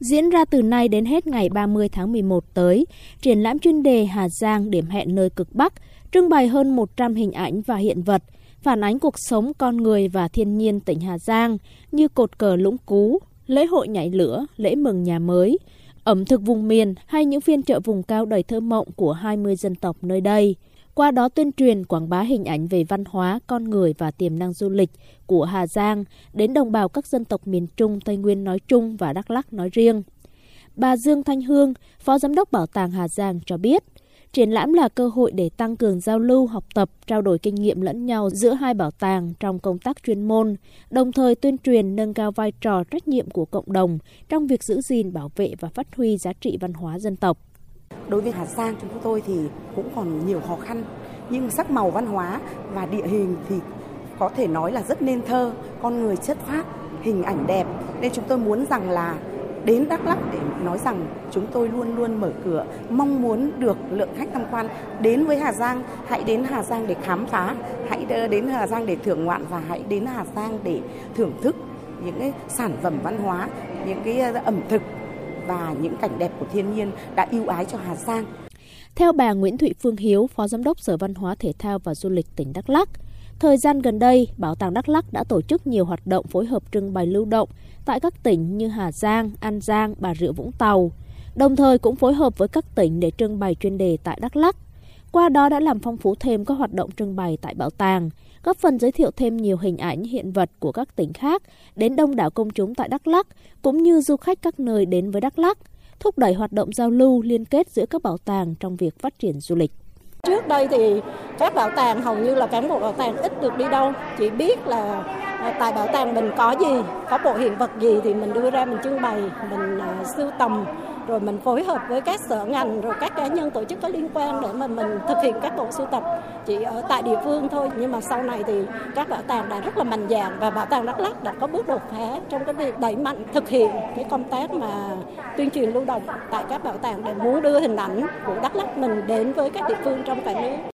Diễn ra từ nay đến hết ngày 30 tháng 11 tới, triển lãm chuyên đề Hà Giang điểm hẹn nơi cực Bắc, trưng bày hơn 100 hình ảnh và hiện vật, phản ánh cuộc sống con người và thiên nhiên tỉnh Hà Giang như cột cờ lũng cú, lễ hội nhảy lửa, lễ mừng nhà mới, ẩm thực vùng miền hay những phiên chợ vùng cao đầy thơ mộng của 20 dân tộc nơi đây. Qua đó tuyên truyền quảng bá hình ảnh về văn hóa, con người và tiềm năng du lịch của Hà Giang đến đồng bào các dân tộc miền Trung, Tây Nguyên nói chung và Đắk Lắk nói riêng. Bà Dương Thanh Hương, Phó Giám đốc Bảo tàng Hà Giang cho biết, triển lãm là cơ hội để tăng cường giao lưu, học tập, trao đổi kinh nghiệm lẫn nhau giữa hai bảo tàng trong công tác chuyên môn, đồng thời tuyên truyền nâng cao vai trò trách nhiệm của cộng đồng trong việc giữ gìn, bảo vệ và phát huy giá trị văn hóa dân tộc. Đối với Hà Giang chúng tôi thì cũng còn nhiều khó khăn, nhưng sắc màu văn hóa và địa hình thì có thể nói là rất nên thơ, con người chất phác, hình ảnh đẹp. Nên chúng tôi muốn rằng là đến Đắk Lắk để nói rằng chúng tôi luôn luôn mở cửa, mong muốn được lượng khách tham quan đến với Hà Giang, hãy đến Hà Giang để khám phá, hãy đến Hà Giang để thưởng ngoạn và hãy đến Hà Giang để thưởng thức những cái sản phẩm văn hóa, những cái ẩm thực và những cảnh đẹp của thiên nhiên đã ưu ái cho Hà Giang. Theo bà Nguyễn Thụy Phương Hiếu, Phó Giám đốc Sở Văn hóa Thể thao và Du lịch tỉnh Đắk Lắk, thời gian gần đây, Bảo tàng Đắk Lắk đã tổ chức nhiều hoạt động phối hợp trưng bày lưu động tại các tỉnh như Hà Giang, An Giang, Bà Rịa Vũng Tàu, đồng thời cũng phối hợp với các tỉnh để trưng bày chuyên đề tại Đắk Lắk. Qua đó đã làm phong phú thêm các hoạt động trưng bày tại bảo tàng, góp phần giới thiệu thêm nhiều hình ảnh hiện vật của các tỉnh khác đến đông đảo công chúng tại Đắk Lắk cũng như du khách các nơi đến với Đắk Lắk, thúc đẩy hoạt động giao lưu liên kết giữa các bảo tàng trong việc phát triển du lịch. Trước đây thì các bảo tàng hầu như là cán bộ bảo tàng ít được đi đâu, chỉ biết là Ờ, tại bảo tàng mình có gì, có bộ hiện vật gì thì mình đưa ra mình trưng bày, mình uh, sưu tầm rồi mình phối hợp với các sở ngành rồi các cá nhân tổ chức có liên quan để mà mình thực hiện các bộ sưu tập. Chỉ ở tại địa phương thôi nhưng mà sau này thì các bảo tàng đã rất là mạnh dạn và bảo tàng Đắk Lắk đã có bước đột phá trong cái việc đẩy mạnh thực hiện cái công tác mà tuyên truyền lưu động tại các bảo tàng để muốn đưa hình ảnh của Đắk Lắk mình đến với các địa phương trong cả nước.